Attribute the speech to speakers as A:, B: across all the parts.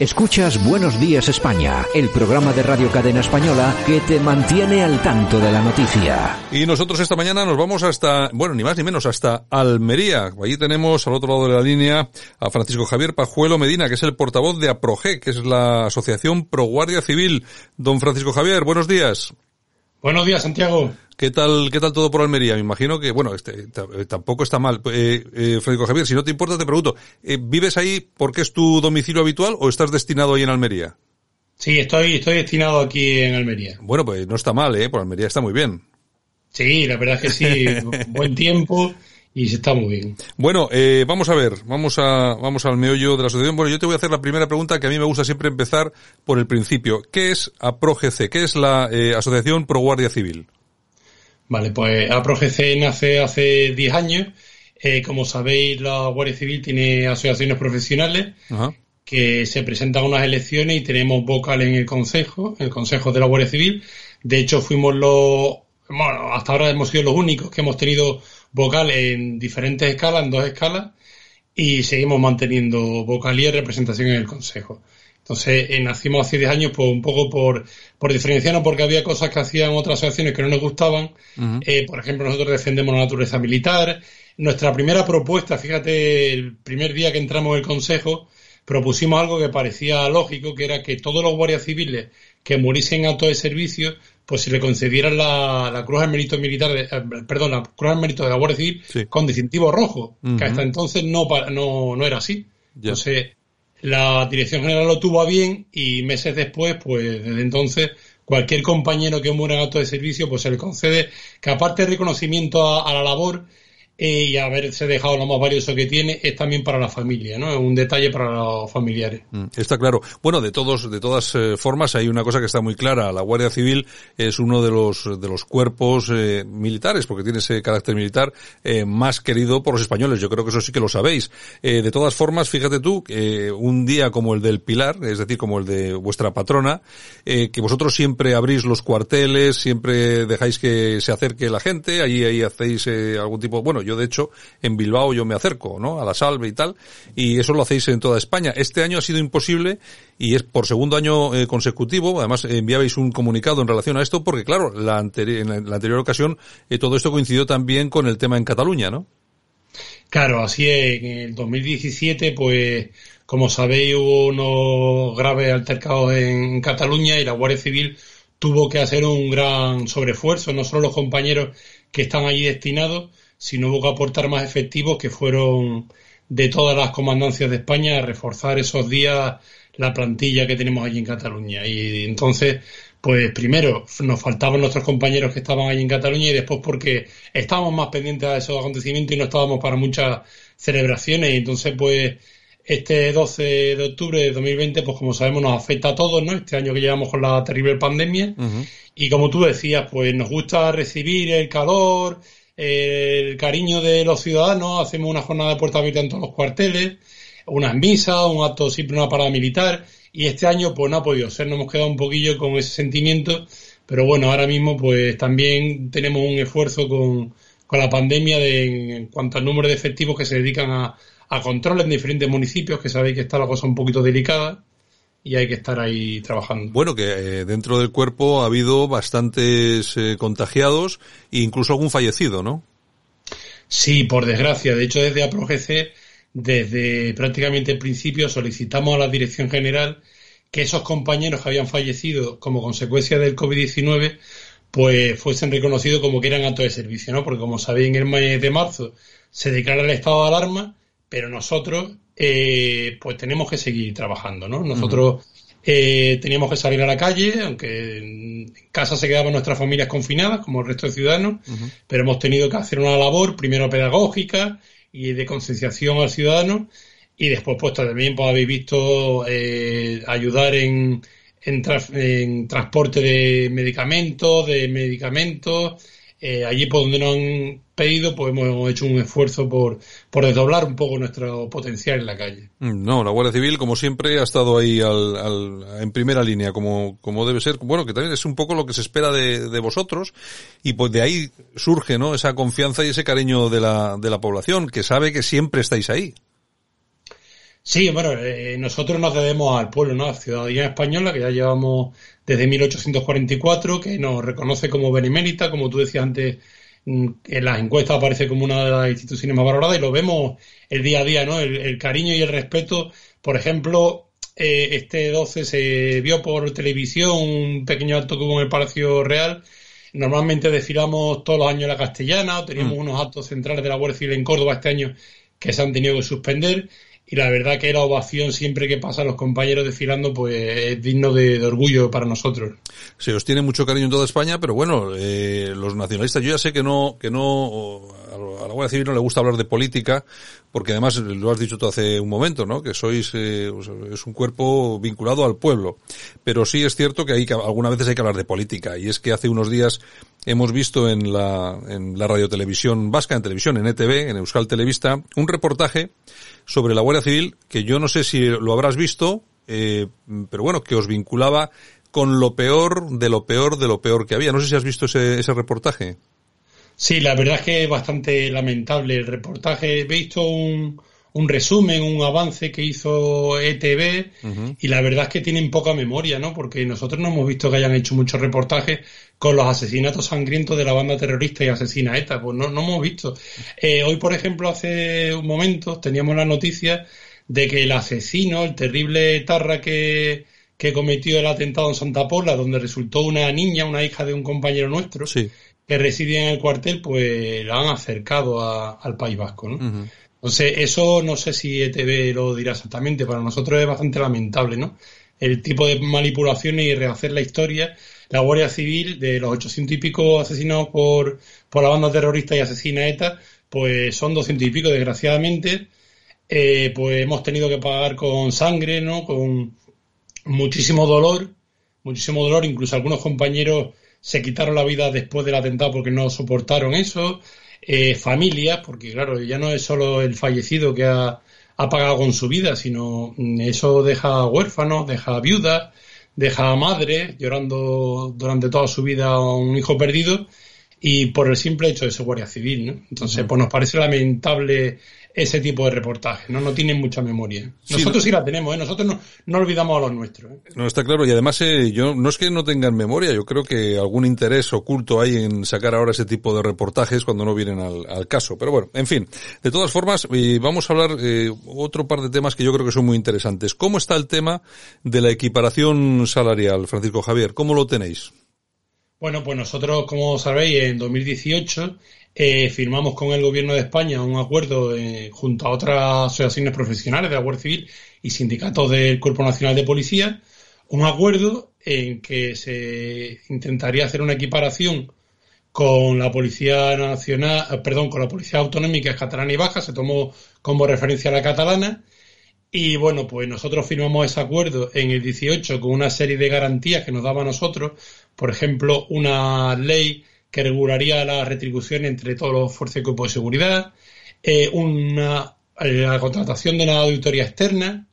A: Escuchas Buenos Días España, el programa de Radio Cadena Española que te mantiene al tanto de la noticia.
B: Y nosotros esta mañana nos vamos hasta, bueno, ni más ni menos, hasta Almería. Allí tenemos al otro lado de la línea a Francisco Javier Pajuelo Medina, que es el portavoz de APROGE, que es la Asociación Pro Guardia Civil. Don Francisco Javier, buenos días.
C: Buenos días, Santiago.
B: ¿Qué tal, qué tal todo por Almería? Me imagino que, bueno, este, eh, tampoco está mal. Eh, eh, Javier, si no te importa, te pregunto, eh, ¿vives ahí porque es tu domicilio habitual o estás destinado ahí en Almería?
C: Sí, estoy, estoy destinado aquí en Almería.
B: Bueno, pues no está mal, ¿eh? Por Almería está muy bien.
C: Sí, la verdad es que sí, buen tiempo y se está muy bien.
B: Bueno, eh, vamos a ver, vamos a, vamos al meollo de la asociación. Bueno, yo te voy a hacer la primera pregunta que a mí me gusta siempre empezar por el principio. ¿Qué es APROGC? ¿Qué es la eh, Asociación Pro Guardia Civil?
C: Vale, pues APROGC nace hace 10 años. Eh, como sabéis, la Guardia Civil tiene asociaciones profesionales
B: Ajá.
C: que se presentan a unas elecciones y tenemos vocal en el Consejo, en el Consejo de la Guardia Civil. De hecho, fuimos los, bueno, hasta ahora hemos sido los únicos que hemos tenido vocal en diferentes escalas, en dos escalas, y seguimos manteniendo vocalía y representación en el Consejo. Entonces, eh, nacimos hace 10 años pues, un poco por, por diferenciarnos porque había cosas que hacían otras asociaciones que no nos gustaban. Eh, por ejemplo, nosotros defendemos la naturaleza militar. Nuestra primera propuesta, fíjate, el primer día que entramos en el Consejo, propusimos algo que parecía lógico, que era que todos los guardias civiles que muriesen en acto de servicio, pues se le concedieran la, la Cruz al Mérito Militar, de- eh, perdón, la Cruz al Mérito de la Guardia Civil
B: Sí.
C: con distintivo rojo, que hasta entonces no, no, no era así.
B: Ya.
C: Entonces, la Dirección General lo tuvo a bien y meses después, pues desde entonces, cualquier compañero que muera en acto de servicio, pues se le concede que aparte de reconocimiento a, a la labor eh, y haberse dejado lo más valioso que tiene, es también para la familia, ¿no? Es un detalle para los familiares.
B: Mm, Está claro. Bueno, de todos, de todas eh, formas, hay una cosa que está muy clara. La Guardia Civil es uno de los de los cuerpos eh, militares, porque tiene ese carácter militar eh, más querido por los españoles. Yo creo que eso sí que lo sabéis. De todas formas, fíjate tú, un día como el del Pilar, es decir, como el de vuestra patrona, que vosotros siempre abrís los cuarteles, siempre dejáis que se acerque la gente, ahí ahí hacéis algún tipo, bueno, de hecho en Bilbao yo me acerco, ¿no? A la salve y tal, y eso lo hacéis en toda España. Este año ha sido imposible y es por segundo año eh, consecutivo. Además enviabais un comunicado en relación a esto porque claro, la en la anterior ocasión eh, todo esto coincidió también con el tema en Cataluña, ¿no?
C: Claro, así es. En el 2017, pues, como sabéis, hubo unos graves altercados en Cataluña y la Guardia Civil tuvo que hacer un gran sobreesfuerzo, no solo los compañeros que están allí destinados, sino hubo que aportar más efectivos que fueron de todas las comandancias de España a reforzar esos días la plantilla que tenemos allí en Cataluña. Y entonces, pues primero nos faltaban nuestros compañeros que estaban allí en Cataluña y después porque estábamos más pendientes de esos acontecimientos y no estábamos para muchas celebraciones. Y entonces, pues este 12 de octubre de 2020, pues como sabemos, nos afecta a todos, ¿no? Este año que llevamos con la terrible pandemia. Y como tú decías, pues nos gusta recibir el calor, el cariño de los ciudadanos, hacemos una jornada de puerta abierta en todos los cuarteles, unas misas, un acto siempre una parada militar, y este año pues no ha podido ser, nos hemos quedado un poquillo con ese sentimiento, pero bueno, ahora mismo pues también tenemos un esfuerzo con, con la pandemia de, en cuanto al número de efectivos que se dedican a, a en diferentes municipios, que sabéis que está la cosa un poquito delicada y hay que estar ahí trabajando.
B: Bueno, que eh, dentro del cuerpo ha habido bastantes eh, contagiados e incluso algún fallecido, ¿no?
C: Sí, por desgracia. De hecho, desde APROGC, desde prácticamente el principio, solicitamos a la Dirección General que esos compañeros que habían fallecido como consecuencia del COVID-19 pues fuesen reconocidos como que eran actos de servicio, ¿no? Porque como sabéis, en el mes de marzo se declara el estado de alarma, pero nosotros eh, pues tenemos que seguir trabajando, ¿no? Nosotros eh, teníamos que salir a la calle, aunque en casa se quedaban nuestras familias confinadas, como el resto de ciudadanos, pero hemos tenido que hacer una labor, primero pedagógica y de concienciación al ciudadano, y después, pues también pues, habéis visto eh, ayudar en, en, transporte de medicamentos, de medicamentos. Eh, allí por donde nos han pedido, pues hemos hecho un esfuerzo por, por desdoblar un poco nuestro potencial en la calle.
B: Mm, No, la Guardia Civil, como siempre, ha estado ahí al, al- en primera línea, como, como debe ser. Bueno, que también es un poco lo que se espera de, de vosotros. Y pues de ahí surge, ¿no? Esa confianza y ese cariño de la, de la población, que sabe que siempre estáis ahí.
C: Sí, bueno, eh, nosotros nos debemos al pueblo, ¿no? A la ciudadanía española, que ya llevamos desde 1844, que nos reconoce como benemérita, como tú decías antes, mm, en las encuestas aparece como una de las instituciones más valoradas y lo vemos el día a día, ¿no? El, cariño y el respeto. Por ejemplo, eh, este 12 se vio por televisión un pequeño acto que hubo en el Palacio Real. Normalmente desfilamos todos los años la castellana, o teníamos mm. unos actos centrales de la Guardia Civil en Córdoba este año que se han tenido que suspender y la verdad que la ovación siempre que pasa a los compañeros desfilando pues es digno de, orgullo para nosotros.
B: Se os tiene mucho cariño en toda España, pero bueno, eh, los nacionalistas, yo ya sé que no, que no, a la Guardia Civil no le gusta hablar de política, porque además lo has dicho tú hace un momento, ¿no? Que sois, eh, es un cuerpo vinculado al pueblo. Pero sí es cierto que hay que, algunas veces hay que hablar de política, y es que hace unos días hemos visto en la, en la radiotelevisión vasca, en televisión, en ETV, en Euskal Televista, un reportaje sobre la Guardia Civil que yo no sé si lo habrás visto, eh, pero bueno, que os vinculaba con lo peor de lo peor de lo peor que había. No sé si has visto ese, ese reportaje.
C: Sí, la verdad es que es bastante lamentable el reportaje. He visto un, un resumen, un avance que hizo ETV y la verdad es que tienen poca memoria, ¿no? Porque nosotros no hemos visto que hayan hecho muchos reportajes con los asesinatos sangrientos de la banda terrorista y asesina ETA, pues no, no hemos visto. Eh, hoy, por ejemplo, hace un momento teníamos la noticia de que el asesino, el terrible Tarra que, que cometió el atentado en Santa Pola, donde resultó una niña, una hija de un compañero nuestro, que residía en el cuartel, pues la han acercado al País Vasco, ¿no? Entonces, eso no sé si ETV lo dirá exactamente, para nosotros es bastante lamentable, ¿no? El tipo de manipulaciones y rehacer la historia. La Guardia Civil, de los 800 y pico asesinados por, por la banda terrorista y asesina ETA, pues son 200 y pico, desgraciadamente. Eh, pues hemos tenido que pagar con sangre, ¿no? Con muchísimo dolor, muchísimo dolor. Incluso algunos compañeros se quitaron la vida después del atentado porque no soportaron eso. Eh, familias, porque claro, ya no es solo el fallecido que ha, pagado con su vida, sino mm, eso deja huérfanos, deja viudas, deja madres llorando durante toda su vida a un hijo perdido y por el simple hecho de ser guardia civil, ¿no? Entonces, pues nos parece lamentable ese tipo de reportajes, ¿no? No tienen mucha memoria. Nosotros sí, la tenemos, ¿eh? Nosotros no, no olvidamos a los nuestros. ¿eh?
B: No, está claro. Y además, eh, yo no es que no tengan memoria, yo creo que algún interés oculto hay en sacar ahora ese tipo de reportajes cuando no vienen al, caso. Pero bueno, en fin. De todas formas, vamos a hablar eh, otro par de temas que yo creo que son muy interesantes. ¿Cómo está el tema de la equiparación salarial, Francisco Javier? ¿Cómo lo tenéis?
C: Bueno, pues nosotros, como sabéis, en 2018 eh, firmamos con el Gobierno de España un acuerdo eh, junto a otras asociaciones profesionales de la Guardia Civil y sindicatos del Cuerpo Nacional de Policía, un acuerdo en que se intentaría hacer una equiparación con la Policía Nacional, eh, perdón, con la Policía Autonómica catalana y baja, se tomó como referencia la catalana. Y bueno, pues nosotros firmamos ese acuerdo en el 18 con una serie de garantías que nos daba a nosotros, por ejemplo, una ley que regularía la retribución entre todos los fuerzas y cuerpos de seguridad, eh, una, eh, la contratación de una auditoría externa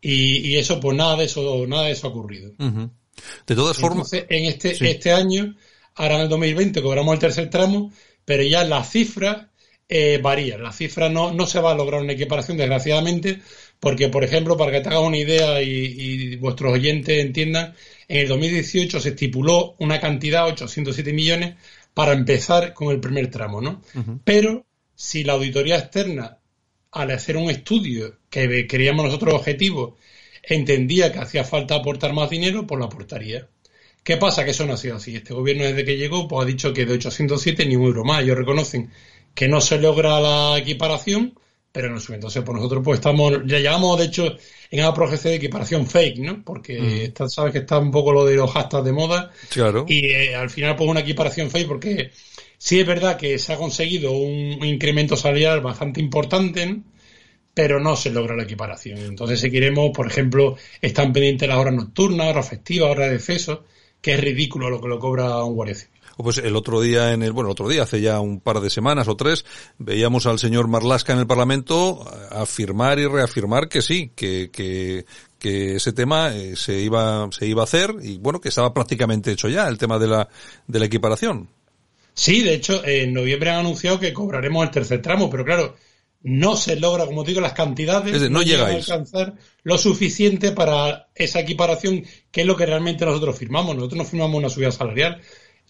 C: y, eso, pues nada de eso, nada de eso ha ocurrido.
B: De todas formas.
C: en este, este año, ahora en el 2020 cobramos el tercer tramo, pero ya las cifras eh, varían. Las cifras no, no se va a lograr una equiparación, desgraciadamente, porque, por ejemplo, para que te hagas una idea y, y vuestros oyentes entiendan, en el 2018 se estipuló una cantidad, 807 millones, para empezar con el primer tramo, ¿no? Pero si la auditoría externa, al hacer un estudio que creíamos nosotros objetivo, entendía que hacía falta aportar más dinero, pues lo aportaría. ¿Qué pasa? Que eso no ha sido así. Este gobierno desde que llegó pues ha dicho que de 807 ni un euro más. Ellos reconocen que no se logra la equiparación, pero no sube. Entonces, pues nosotros pues estamos, ya llevamos de hecho en APROGC de equiparación fake, ¿no? Porque mm. sabes que está un poco lo de los hashtags de moda.
B: Claro.
C: Y eh, al final pues una equiparación fake porque sí es verdad que se ha conseguido un, incremento salarial bastante importante, pero no se logra la equiparación. Entonces, si queremos, por ejemplo, están pendientes las horas nocturnas, horas festivas, horas de exceso, que es ridículo lo que lo cobra un guardia
B: pues el otro día en el, bueno, el otro día, hace ya un par de semanas o tres, veíamos al señor Marlasca en el Parlamento afirmar y reafirmar que sí, que, que, que ese tema eh, se iba, se iba a hacer y bueno, que estaba prácticamente hecho ya el tema de la, de la equiparación.
C: Sí, de hecho, en noviembre han anunciado que cobraremos el tercer tramo, pero claro, no se logra, como digo, las cantidades,
B: no,
C: llegan a alcanzar lo suficiente para esa equiparación, que es lo que realmente nosotros firmamos. Nosotros no firmamos una subida salarial,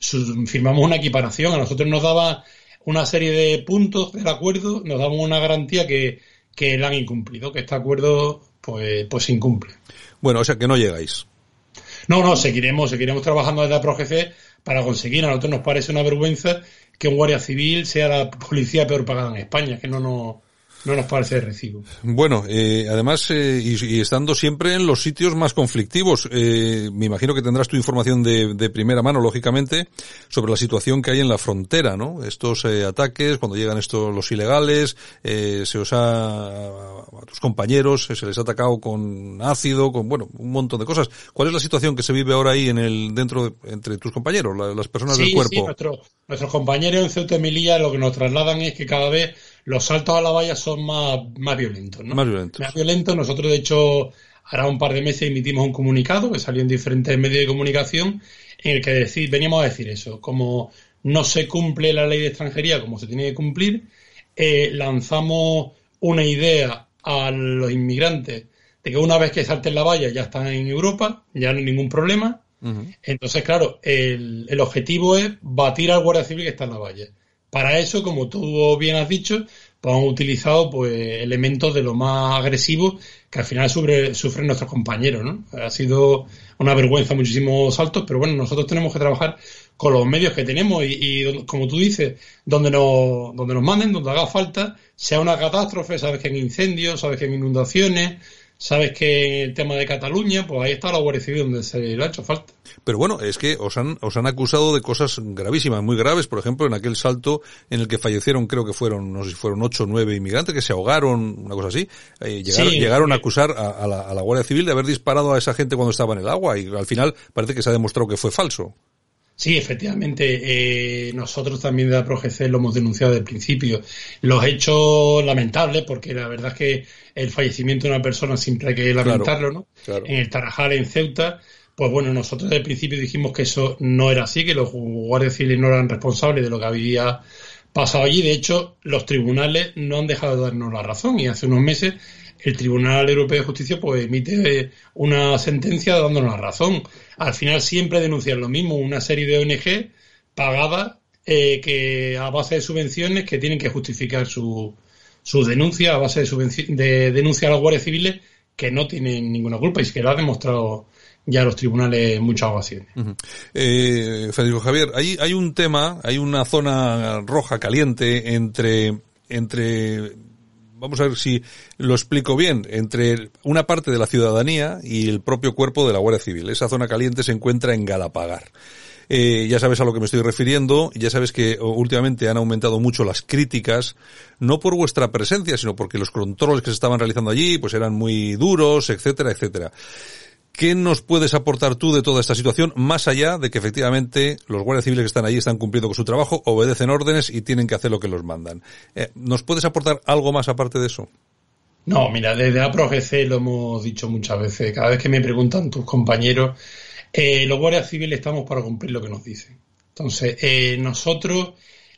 C: firmamos una equiparación. A nosotros nos daba una serie de puntos del acuerdo, nos daba una garantía que, que la han incumplido, que este acuerdo pues, pues se incumple.
B: Bueno, o sea que no llegáis.
C: No, no, seguiremos, seguiremos trabajando desde la ProGC para conseguir. A nosotros nos parece una vergüenza que un guardia civil sea la policía peor pagada en España, que no nos no nos parece recibo.
B: Bueno, eh, además, eh, y, estando siempre en los sitios más conflictivos, eh, me imagino que tendrás tu información de, de, primera mano, lógicamente, sobre la situación que hay en la frontera, ¿no? Estos eh, ataques, cuando llegan estos los ilegales, eh, se os ha, a tus compañeros, se les ha atacado con ácido, con, bueno, un montón de cosas. ¿Cuál es la situación que se vive ahora ahí en el, dentro, entre tus compañeros, las personas del cuerpo? Sí,
C: nuestro, nuestros compañeros en Ceuta y Melilla lo que nos trasladan es que cada vez los saltos a la valla son más, más violentos, ¿no?
B: Más violentos.
C: Más violentos. Nosotros, de hecho, ahora un par de meses emitimos un comunicado que salió en diferentes medios de comunicación en el que decir, veníamos a decir eso, como no se cumple la ley de extranjería como se tiene que cumplir, eh, lanzamos una idea a los inmigrantes de que una vez que salten la valla ya están en Europa, ya no hay ningún problema. Entonces, claro, el, el objetivo es batir al guardia civil que está en la valla. Para eso, como tú bien has dicho, pues han utilizado pues elementos de lo más agresivos que al final sufren nuestros compañeros, ¿no? Ha sido una vergüenza muchísimos saltos, pero bueno, nosotros tenemos que trabajar con los medios que tenemos y, como tú dices, donde nos, donde nos manden, donde haga falta, sea una catástrofe, sabes que en incendios, sabes que en inundaciones, Sabes que el tema de Cataluña, pues ahí está la Guardia Civil donde se le ha hecho falta.
B: Pero bueno, es que os han, os han acusado de cosas gravísimas, muy graves. Por ejemplo, en aquel salto en el que fallecieron, creo que fueron, no sé si fueron ocho o nueve inmigrantes que se ahogaron, una cosa así. Eh, llegaron, llegaron a acusar a, la, a la Guardia Civil de haber disparado a esa gente cuando estaba en el agua y al final parece que se ha demostrado que fue falso.
C: Sí, efectivamente. Eh, nosotros también de la ProGC lo hemos denunciado desde el principio. Los hechos lamentables, porque la verdad es que el fallecimiento de una persona siempre hay que lamentarlo, ¿no? En el Tarajal, en Ceuta, pues bueno, nosotros desde el principio dijimos que eso no era así, que los guardias civiles no eran responsables de lo que había pasado allí. De hecho, los tribunales no han dejado de darnos la razón y hace unos meses el Tribunal Europeo de Justicia pues emite una sentencia dándonos la razón. Al final siempre denuncian lo mismo, una serie de ONG pagadas eh, que a base de subvenciones que tienen que justificar su, sus denuncias a base de, de denuncia a los guardias civiles que no tienen ninguna culpa y que lo ha demostrado ya los tribunales en muchas ocasiones.
B: eh, Federico Javier, hay, hay un tema, hay una zona roja caliente entre, entre vamos a ver si lo explico bien, entre una parte de la ciudadanía y el propio cuerpo de la Guardia Civil. Esa zona caliente se encuentra en Galapagar. Eh, ya sabes a lo que me estoy refiriendo, ya sabes que últimamente han aumentado mucho las críticas, no por vuestra presencia, sino porque los controles que se estaban realizando allí, pues eran muy duros, etcétera, etcétera. ¿Qué nos puedes aportar tú de toda esta situación, más allá de que efectivamente los guardias civiles que están allí están cumpliendo con su trabajo, obedecen órdenes y tienen que hacer lo que los mandan? Eh, ¿Nos puedes aportar algo más aparte de eso?
C: No, mira, desde APROGC lo hemos dicho muchas veces. Cada vez que me preguntan tus compañeros, eh, los guardias civiles estamos para cumplir lo que nos dicen. Entonces, eh, nosotros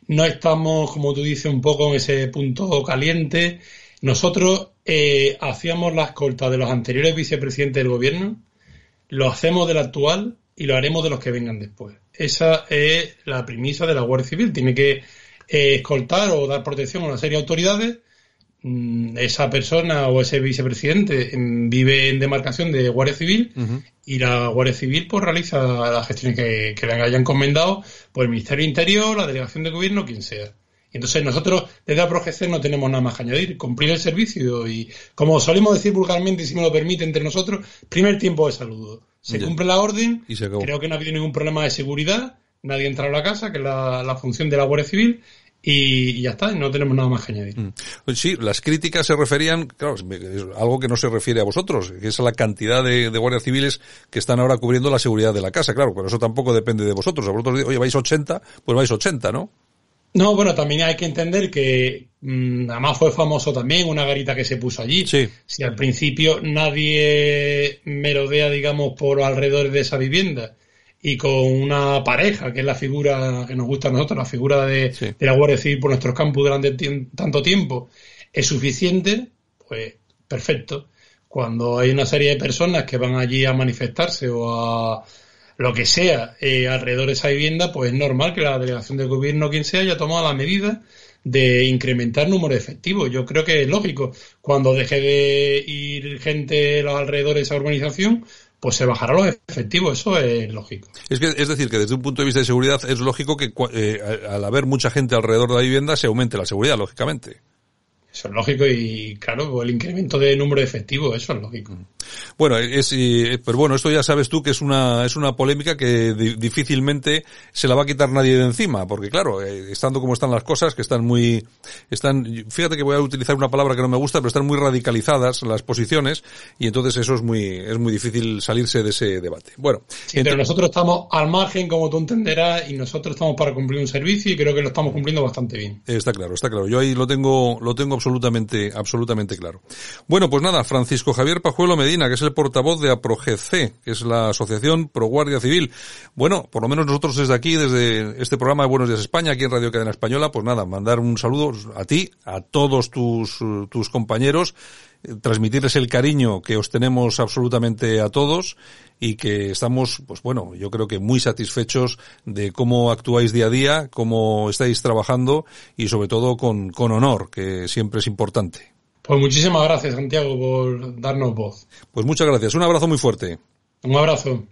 C: no estamos, como tú dices, un poco en ese punto caliente. Nosotros hacíamos la escolta de los anteriores vicepresidentes del gobierno lo hacemos del actual y lo haremos de los que vengan después. Esa es la premisa de la Guardia Civil. Tiene que eh, escoltar o dar protección a una serie de autoridades. Mm, esa persona o ese vicepresidente mm, vive en demarcación de Guardia Civil y la Guardia Civil pues realiza las gestiones que, que le hayan encomendado por el Ministerio Interior, la Delegación de Gobierno, quien sea. Entonces nosotros desde APROGC no tenemos nada más que añadir, cumplir el servicio y como solemos decir vulgarmente, si me lo permite entre nosotros, primer tiempo de saludo. Se cumple la orden, creo que no ha habido ningún problema de seguridad, nadie ha entrado a la casa, que es la, función de la Guardia Civil, y, ya está, no tenemos nada más que añadir. Mm.
B: Pues sí, las críticas se referían, claro, es algo que no se refiere a vosotros, que es a la cantidad de, guardias civiles que están ahora cubriendo la seguridad de la casa, claro, pero eso tampoco depende de vosotros. A vosotros, oye, vais 80, pues vais 80, ¿no?
C: No, bueno, también hay que entender que mm, además fue famoso también una garita que se puso allí.
B: Sí.
C: Si al principio nadie merodea, digamos, por alrededor de esa vivienda y con una pareja, que es la figura que nos gusta a nosotros, la figura de, la Guardia Civil por nuestros campos durante tanto tiempo, es suficiente, pues perfecto. Cuando hay una serie de personas que van allí a manifestarse o a lo que sea eh, alrededor de esa vivienda, pues es normal que la delegación del gobierno, quien sea, haya tomado la medida de incrementar el número de efectivos. Yo creo que es lógico. Cuando deje de ir gente a los alrededores de esa urbanización, pues se bajará los efectivos, eso es lógico.
B: Es, que, es decir, que desde un punto de vista de seguridad es lógico que eh, al haber mucha gente alrededor de la vivienda se aumente la seguridad, lógicamente.
C: Eso es lógico y claro, el incremento de número de efectivos, eso es lógico.
B: Bueno, es, pero bueno, esto ya sabes tú que es una, es una polémica que difícilmente se la va a quitar nadie de encima, porque claro, eh, estando como están las cosas, que están muy, están, fíjate que voy a utilizar una palabra que no me gusta, pero están muy radicalizadas las posiciones y entonces eso es muy, es muy difícil salirse de ese debate. Bueno.
C: pero nosotros estamos al margen, como tú entenderás, y nosotros estamos para cumplir un servicio y creo que lo estamos cumpliendo bastante bien.
B: Está claro, está claro. Yo ahí lo tengo, lo tengo absolutamente, absolutamente claro. Bueno, pues nada, Francisco Javier Pajuelo Medina, que es el portavoz de APROGC, que es la Asociación Pro Guardia Civil. Bueno, por lo menos nosotros desde aquí, desde este programa de Buenos Días España, aquí en Radio Cadena Española, pues nada, mandar un saludo a ti, a todos tus, tus compañeros, transmitirles el cariño que os tenemos absolutamente a todos y que estamos, pues bueno, yo creo que muy satisfechos de cómo actuáis día a día, cómo estáis trabajando y sobre todo con, con honor, que siempre es importante.
C: Pues muchísimas gracias, Santiago, por darnos voz.
B: Pues muchas gracias. Un abrazo muy fuerte.
C: Un abrazo.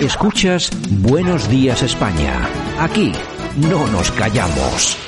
A: Escuchas Buenos Días España. Aquí no nos callamos.